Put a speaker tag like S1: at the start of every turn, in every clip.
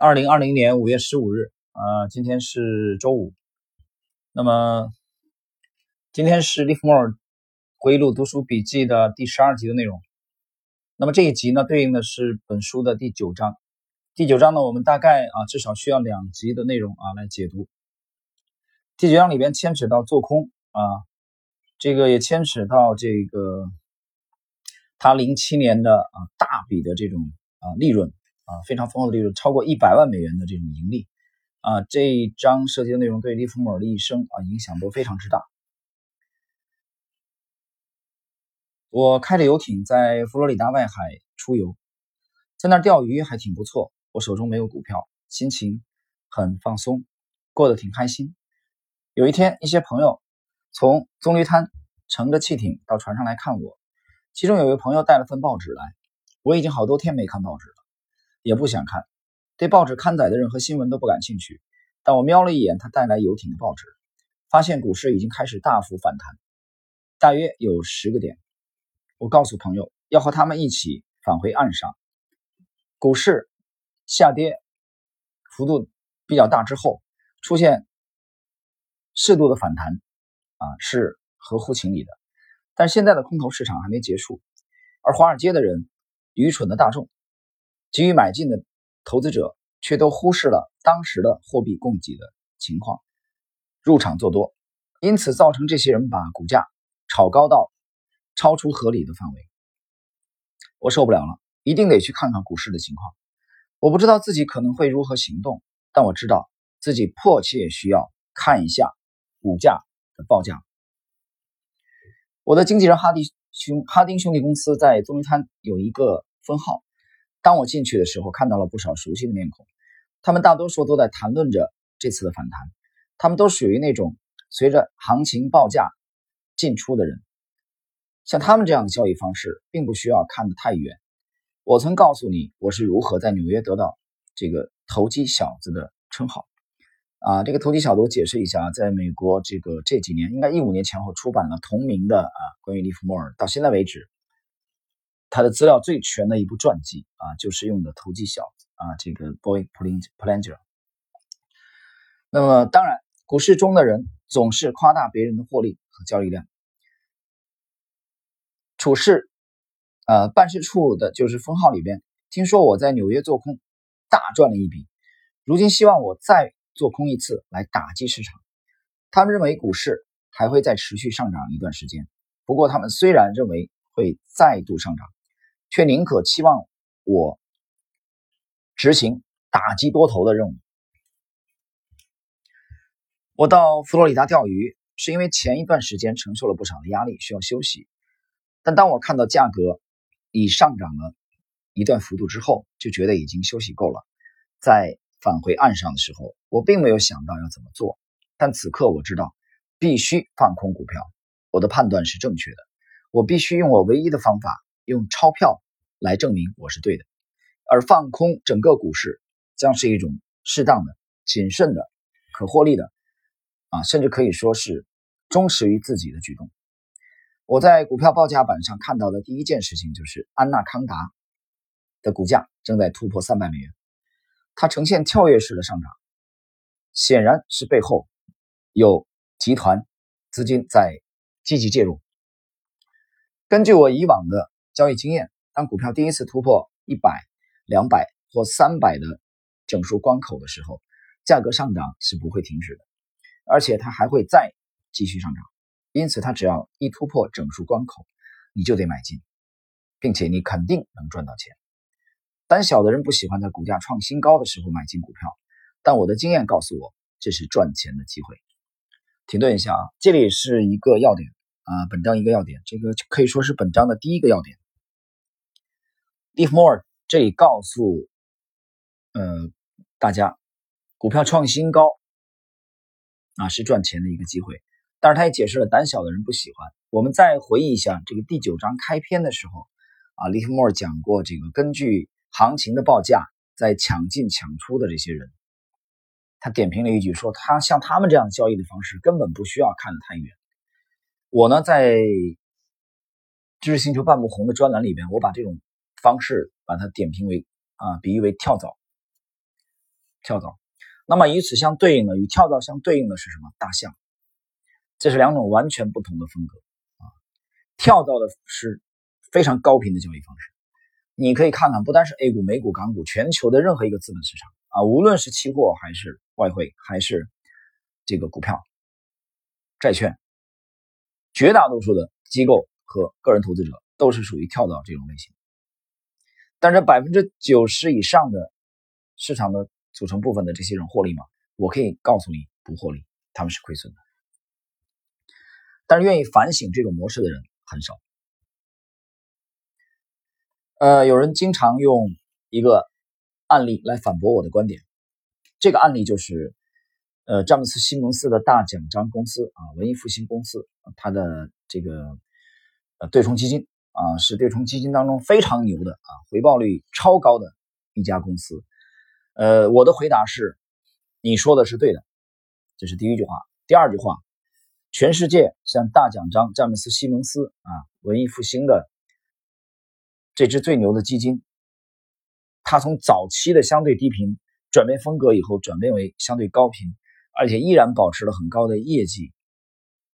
S1: 二零二零年五月十五日，呃，今天是周五。那么，今天是利弗莫尔回忆录读书笔记的第十二集的内容。那么这一集呢，对应的是本书的第九章。第九章呢，我们大概啊，至少需要两集的内容啊来解读。第九章里边牵扯到做空啊，这个也牵扯到这个他零七年的啊大笔的这种啊利润。啊，非常丰厚的利润，超过一百万美元的这种盈利，啊，这一章涉及的内容对利弗莫尔的一生啊影响都非常之大。我开着游艇在佛罗里达外海出游，在那儿钓鱼还挺不错。我手中没有股票，心情很放松，过得挺开心。有一天，一些朋友从棕榈滩乘着汽艇到船上来看我，其中有一位朋友带了份报纸来，我已经好多天没看报纸了。也不想看，对报纸刊载的任何新闻都不感兴趣。但我瞄了一眼他带来游艇的报纸，发现股市已经开始大幅反弹，大约有十个点。我告诉朋友要和他们一起返回岸上。股市下跌幅度比较大之后，出现适度的反弹，啊，是合乎情理的。但现在的空头市场还没结束，而华尔街的人，愚蠢的大众。急于买进的投资者却都忽视了当时的货币供给的情况，入场做多，因此造成这些人把股价炒高到超出合理的范围。我受不了了，一定得去看看股市的情况。我不知道自己可能会如何行动，但我知道自己迫切需要看一下股价的报价。我的经纪人哈迪兄哈丁兄弟公司在棕榈滩有一个分号。当我进去的时候，看到了不少熟悉的面孔，他们大多数都在谈论着这次的反弹。他们都属于那种随着行情报价进出的人。像他们这样的交易方式，并不需要看得太远。我曾告诉你，我是如何在纽约得到这个“投机小子”的称号。啊，这个“投机小子”，我解释一下，在美国这个这几年，应该一五年前后出版了同名的啊，关于利弗莫尔，到现在为止。他的资料最全的一部传记啊，就是用的投机小子啊，这个 Boy Planger。那么，当然，股市中的人总是夸大别人的获利和交易量。处事，呃，办事处的就是封号里边，听说我在纽约做空，大赚了一笔，如今希望我再做空一次来打击市场。他们认为股市还会再持续上涨一段时间，不过他们虽然认为会再度上涨。却宁可期望我执行打击多头的任务。我到佛罗里达钓鱼，是因为前一段时间承受了不少的压力，需要休息。但当我看到价格已上涨了一段幅度之后，就觉得已经休息够了。在返回岸上的时候，我并没有想到要怎么做，但此刻我知道必须放空股票。我的判断是正确的，我必须用我唯一的方法。用钞票来证明我是对的，而放空整个股市将是一种适当的、谨慎的、可获利的，啊，甚至可以说是忠实于自己的举动。我在股票报价板上看到的第一件事情就是安纳康达的股价正在突破三百美元，它呈现跳跃式的上涨，显然是背后有集团资金在积极介入。根据我以往的。交易经验：当股票第一次突破一百、两百或三百的整数关口的时候，价格上涨是不会停止的，而且它还会再继续上涨。因此，它只要一突破整数关口，你就得买进，并且你肯定能赚到钱。胆小的人不喜欢在股价创新高的时候买进股票，但我的经验告诉我，这是赚钱的机会。停顿一下啊，这里是一个要点啊，本章一个要点，这个可以说是本章的第一个要点。利弗莫尔这里告诉，呃，大家，股票创新高啊是赚钱的一个机会，但是他也解释了胆小的人不喜欢。我们再回忆一下这个第九章开篇的时候啊，利弗莫尔讲过这个根据行情的报价在抢进抢出的这些人，他点评了一句说，他像他们这样交易的方式根本不需要看得太远。我呢在知识星球半不红的专栏里边，我把这种。方式把它点评为啊，比喻为跳蚤。跳蚤。那么与此相对应的，与跳蚤相对应的是什么？大象。这是两种完全不同的风格啊！跳蚤的是非常高频的交易方式。你可以看看，不单是 A 股、美股、港股，全球的任何一个资本市场啊，无论是期货还是外汇，还是这个股票、债券，绝大多数的机构和个人投资者都是属于跳蚤这种类型。但是百分之九十以上的市场的组成部分的这些人获利吗？我可以告诉你，不获利，他们是亏损的。但是愿意反省这种模式的人很少。呃，有人经常用一个案例来反驳我的观点，这个案例就是，呃，詹姆斯·西蒙斯的大奖章公司啊，文艺复兴公司，它的这个呃对冲基金啊，是对冲基金当中非常牛的啊，回报率超高的一家公司。呃，我的回答是，你说的是对的，这是第一句话。第二句话。全世界像大奖章、詹姆斯·西蒙斯啊、文艺复兴的这支最牛的基金，它从早期的相对低频转变风格以后，转变为相对高频，而且依然保持了很高的业绩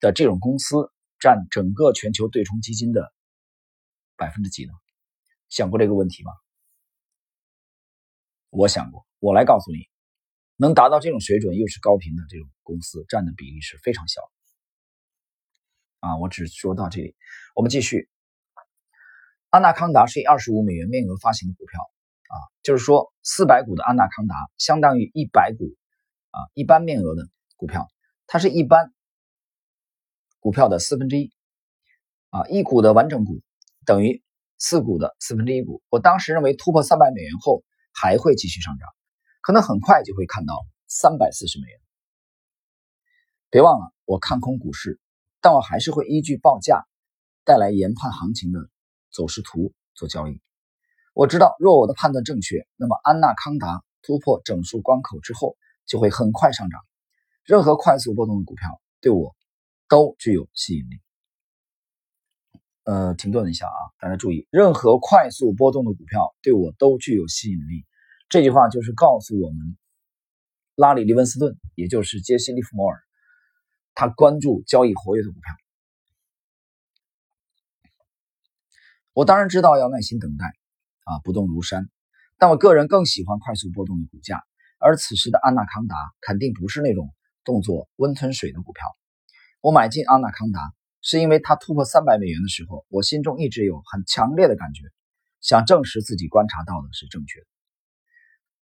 S1: 的这种公司，占整个全球对冲基金的百分之几呢？想过这个问题吗？我想过，我来告诉你，能达到这种水准又是高频的这种公司，占的比例是非常小。啊，我只说到这里。我们继续。安纳康达是以二十五美元面额发行的股票，啊，就是说四百股的安纳康达相当于一百股啊一般面额的股票，它是一般股票的四分之一，啊，一股的完整股等于四股的四分之一股。我当时认为突破三百美元后还会继续上涨，可能很快就会看到三百四十美元。别忘了，我看空股市。但我还是会依据报价带来研判行情的走势图做交易。我知道，若我的判断正确，那么安纳康达突破整数关口之后就会很快上涨。任何快速波动的股票对我都具有吸引力。呃，停顿一下啊，大家注意，任何快速波动的股票对我都具有吸引力。这句话就是告诉我们，拉里·利文斯顿，也就是杰西·利弗摩尔。他关注交易活跃的股票，我当然知道要耐心等待，啊，不动如山。但我个人更喜欢快速波动的股价，而此时的安纳康达肯定不是那种动作温吞水的股票。我买进安纳康达，是因为它突破三百美元的时候，我心中一直有很强烈的感觉，想证实自己观察到的是正确的。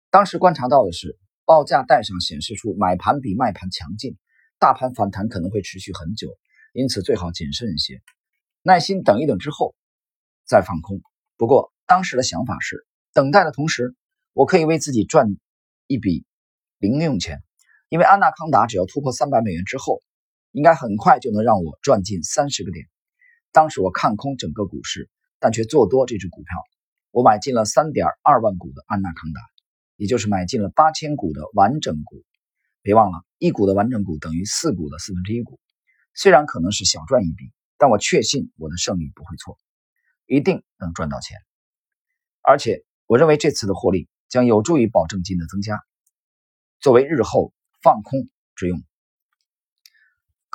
S1: 当时观察到的是报价带上显示出买盘比卖盘强劲。大盘反弹可能会持续很久，因此最好谨慎一些，耐心等一等之后再放空。不过当时的想法是，等待的同时，我可以为自己赚一笔零用钱，因为安纳康达只要突破三百美元之后，应该很快就能让我赚进三十个点。当时我看空整个股市，但却做多这只股票。我买进了三点二万股的安纳康达，也就是买进了八千股的完整股。别忘了，一股的完整股等于四股的四分之一股。虽然可能是小赚一笔，但我确信我的胜利不会错，一定能赚到钱。而且，我认为这次的获利将有助于保证金的增加，作为日后放空之用。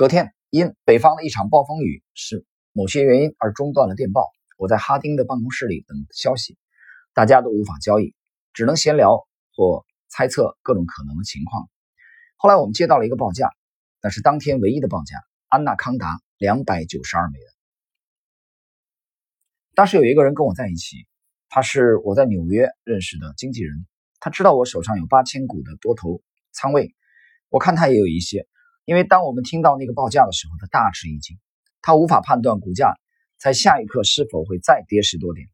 S1: 隔天，因北方的一场暴风雨是某些原因而中断了电报，我在哈丁的办公室里等消息，大家都无法交易，只能闲聊或猜测各种可能的情况。后来我们接到了一个报价，那是当天唯一的报价，安纳康达两百九十二美元。当时有一个人跟我在一起，他是我在纽约认识的经纪人，他知道我手上有八千股的多头仓位，我看他也有一些。因为当我们听到那个报价的时候，他大吃一惊，他无法判断股价在下一刻是否会再跌十多点，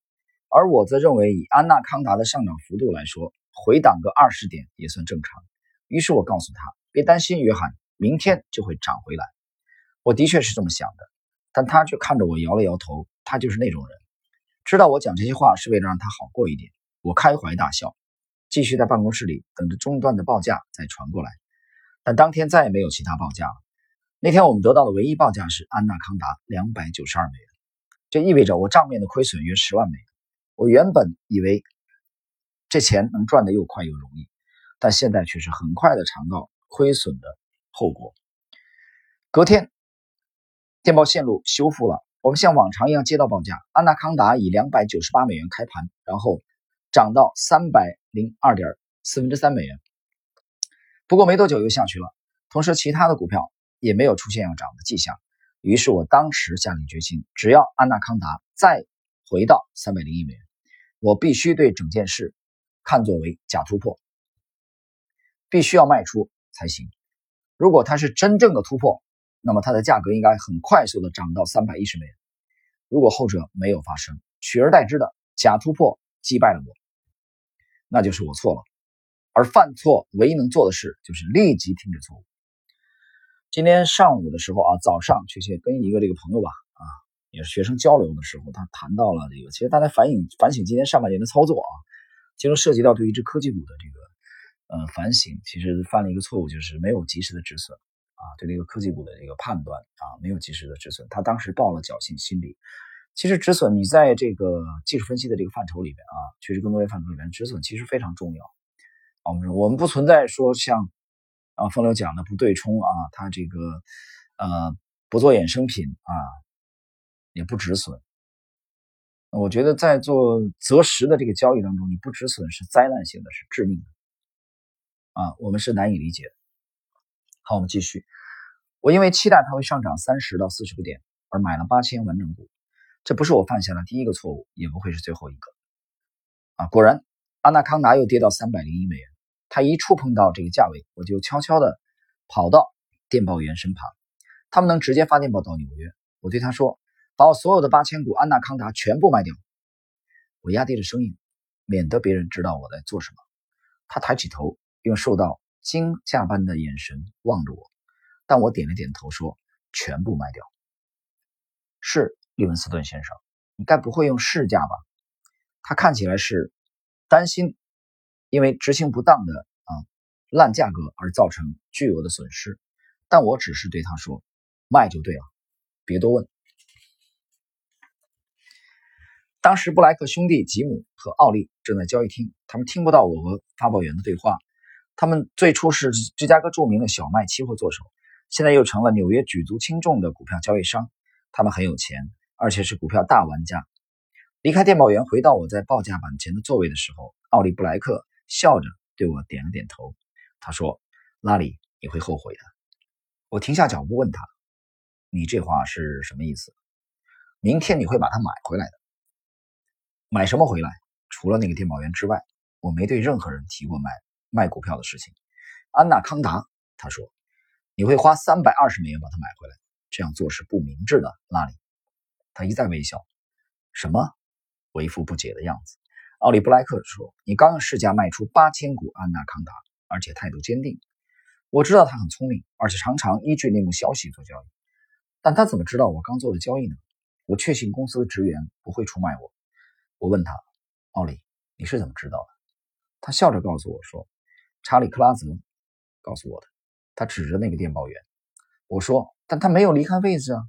S1: 而我则认为以安娜康达的上涨幅度来说，回档个二十点也算正常。于是我告诉他。别担心，约翰，明天就会涨回来。我的确是这么想的，但他却看着我摇了摇头。他就是那种人，知道我讲这些话是为了让他好过一点。我开怀大笑，继续在办公室里等着中断的报价再传过来。但当天再也没有其他报价了。那天我们得到的唯一报价是安纳康达两百九十二美元，这意味着我账面的亏损约十万美元。我原本以为这钱能赚得又快又容易。但现在却是很快的尝到亏损的后果。隔天，电报线路修复了，我们像往常一样接到报价，安纳康达以两百九十八美元开盘，然后涨到三百零二点四分之三美元。不过没多久又下去了，同时其他的股票也没有出现要涨的迹象。于是我当时下定决心，只要安纳康达再回到三百零一美元，我必须对整件事看作为假突破，必须要卖出才行。如果它是真正的突破，那么它的价格应该很快速的涨到三百一十美元。如果后者没有发生，取而代之的假突破击败了我，那就是我错了。而犯错唯一能做的事就是立即停止错误。今天上午的时候啊，早上确切跟一个这个朋友吧，啊，也是学生交流的时候，他谈到了这个，其实大家反省反省今天上半年的操作啊，其中涉及到对一只科技股的这个呃反省，其实犯了一个错误，就是没有及时的止损。啊，对这个科技股的这个判断啊，没有及时的止损，他当时抱了侥幸心理。其实止损，你在这个技术分析的这个范畴里边啊，趋势更多元范畴里边，止损其实非常重要。我们我们不存在说像啊风流讲的不对冲啊，它这个呃不做衍生品啊，也不止损。我觉得在做择时的这个交易当中，你不止损是灾难性的，是致命的。啊，我们是难以理解的。好，我们继续。我因为期待它会上涨三十到四十个点而买了八千完整股，这不是我犯下的第一个错误，也不会是最后一个。啊，果然，安纳康达又跌到三百零一美元。它一触碰到这个价位，我就悄悄的跑到电报员身旁，他们能直接发电报到纽约。我对他说：“把我所有的八千股安纳康达全部卖掉。”我压低着声音，免得别人知道我在做什么。他抬起头，用受到。惊吓般的眼神望着我，但我点了点头，说：“全部卖掉。”是利文斯顿先生，你该不会用市价吧？他看起来是担心，因为执行不当的啊烂价格而造成巨额的损失。但我只是对他说：“卖就对了，别多问。”当时布莱克兄弟吉姆和奥利正在交易厅，他们听不到我和发报员的对话。他们最初是芝加哥著名的小麦期货做手，现在又成了纽约举足轻重的股票交易商。他们很有钱，而且是股票大玩家。离开电报员，回到我在报价板前的座位的时候，奥利布莱克笑着对我点了点头。他说：“拉里，你会后悔的。”我停下脚步问他：“你这话是什么意思？明天你会把它买回来的？买什么回来？除了那个电报员之外，我没对任何人提过买。”卖股票的事情，安娜康达他说：“你会花三百二十美元把它买回来，这样做是不明智的。”拉里，他一再微笑。什么？我一副不解的样子。奥利布莱克说：“你刚用市价卖出八千股安娜康达，而且态度坚定。我知道他很聪明，而且常常依据内幕消息做交易。但他怎么知道我刚做的交易呢？我确信公司的职员不会出卖我。我问他：奥利，你是怎么知道的？他笑着告诉我说。”查理·克拉泽告诉我的，他指着那个电报员。我说：“但他没有离开位置啊。”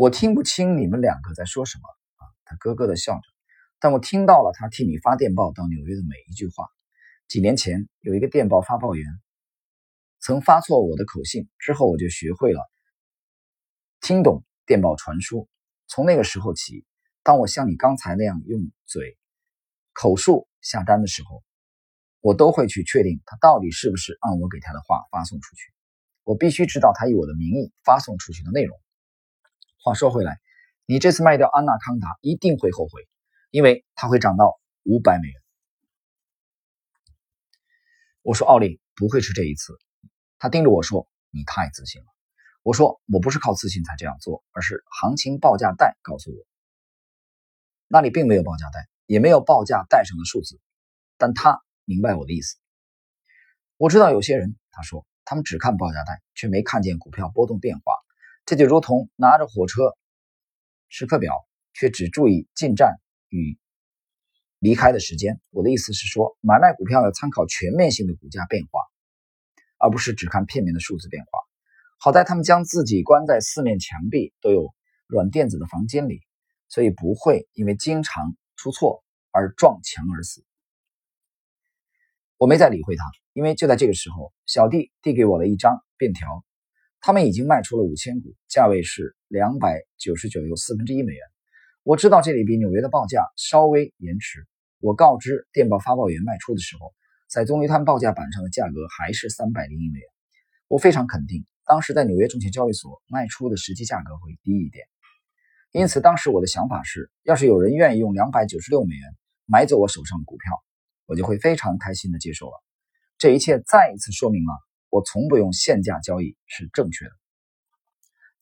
S1: 我听不清你们两个在说什么啊！他咯咯的笑着，但我听到了他替你发电报到纽约的每一句话。几年前有一个电报发报员曾发错我的口信，之后我就学会了听懂电报传输。从那个时候起，当我像你刚才那样用嘴口述下单的时候，我都会去确定他到底是不是按我给他的话发送出去。我必须知道他以我的名义发送出去的内容。话说回来，你这次卖掉安娜康达一定会后悔，因为它会涨到五百美元。我说奥利不会是这一次。他盯着我说：“你太自信了。”我说：“我不是靠自信才这样做，而是行情报价带告诉我。那里并没有报价带，也没有报价带上的数字，但他。”明白我的意思。我知道有些人，他说他们只看报价带，却没看见股票波动变化。这就如同拿着火车时刻表，却只注意进站与离开的时间。我的意思是说，买卖股票要参考全面性的股价变化，而不是只看片面的数字变化。好在他们将自己关在四面墙壁都有软垫子的房间里，所以不会因为经常出错而撞墙而死。我没再理会他，因为就在这个时候，小弟递给我了一张便条，他们已经卖出了五千股，价位是两百九十九又四分之一美元。我知道这里比纽约的报价稍微延迟。我告知电报发报员卖出的时候，在棕榈滩报价板上的价格还是三百零一美元。我非常肯定，当时在纽约证券交易所卖出的实际价格会低一点。因此，当时我的想法是，要是有人愿意用两百九十六美元买走我手上的股票，我就会非常开心的接受了。这一切再一次说明了，我从不用现价交易是正确的。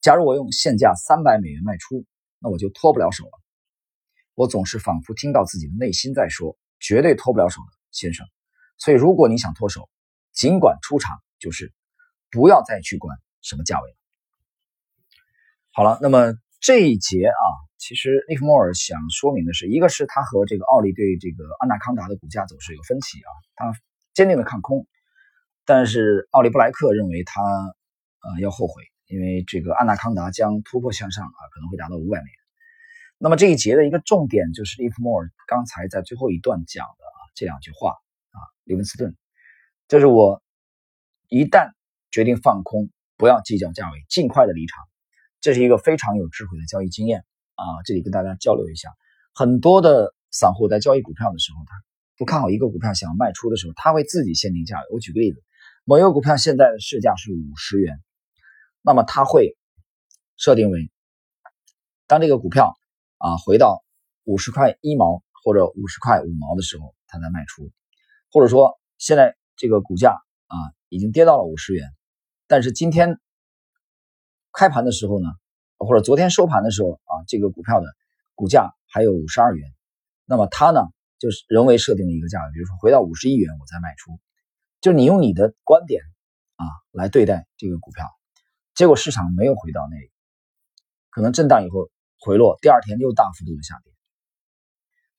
S1: 假如我用现价三百美元卖出，那我就脱不了手了。我总是仿佛听到自己的内心在说：“绝对脱不了手的，先生。”所以，如果你想脱手，尽管出场，就是不要再去管什么价位。好了，那么这一节啊，其实利弗莫尔想说明的是，一个是他和这个奥利对这个安纳康达的股价走势有分歧啊，他坚定的看空，但是奥利布莱克认为他呃要后悔，因为这个安纳康达将突破向上啊，可能会达到五百美元。那么这一节的一个重点就是利弗莫尔刚才在最后一段讲的啊这两句话啊，利文斯顿，就是我一旦决定放空，不要计较价位，尽快的离场，这是一个非常有智慧的交易经验啊。这里跟大家交流一下，很多的散户在交易股票的时候，他不看好一个股票想要卖出的时候，他会自己限定价位。我举个例子，某一个股票现在的市价是五十元，那么它会设定为当这个股票。啊，回到五十块一毛或者五十块五毛的时候，它再卖出，或者说现在这个股价啊已经跌到了五十元，但是今天开盘的时候呢，或者昨天收盘的时候啊，这个股票的股价还有五十二元，那么它呢就是人为设定了一个价位，比如说回到五十一元我再卖出，就你用你的观点啊来对待这个股票，结果市场没有回到那里，可能震荡以后。回落，第二天又大幅度的下跌。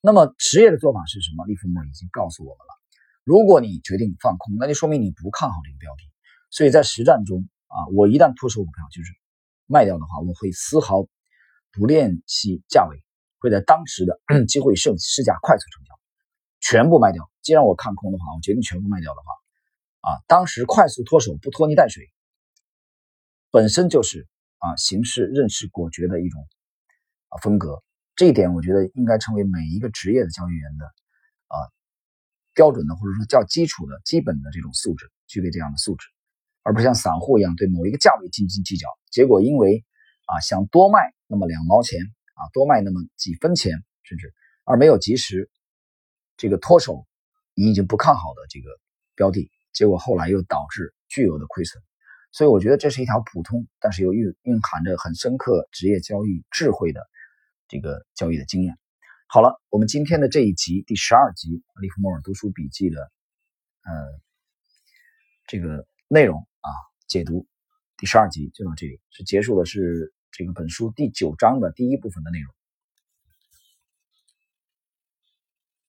S1: 那么职业的做法是什么？利弗莫尔已经告诉我们了。如果你决定放空，那就说明你不看好这个标的。所以在实战中啊，我一旦脱手股票，就是卖掉的话，我会丝毫不练习价位，会在当时的机会市市价快速成交，全部卖掉。既然我看空的话，我决定全部卖掉的话，啊，当时快速脱手，不拖泥带水，本身就是啊行事认识果决的一种。啊，风格这一点，我觉得应该成为每一个职业的交易员的啊标准的，或者说较基础的基本的这种素质，具备这样的素质，而不是像散户一样对某一个价位斤斤计较，结果因为啊想多卖那么两毛钱啊，多卖那么几分钱，甚至而没有及时这个脱手你已经不看好的这个标的，结果后来又导致巨额的亏损。所以我觉得这是一条普通，但是又蕴蕴含着很深刻职业交易智慧的。这个交易的经验。好了，我们今天的这一集第十二集《利弗莫尔读书笔记》的呃这个内容啊，解读第十二集就到这里，是结束的是这个本书第九章的第一部分的内容。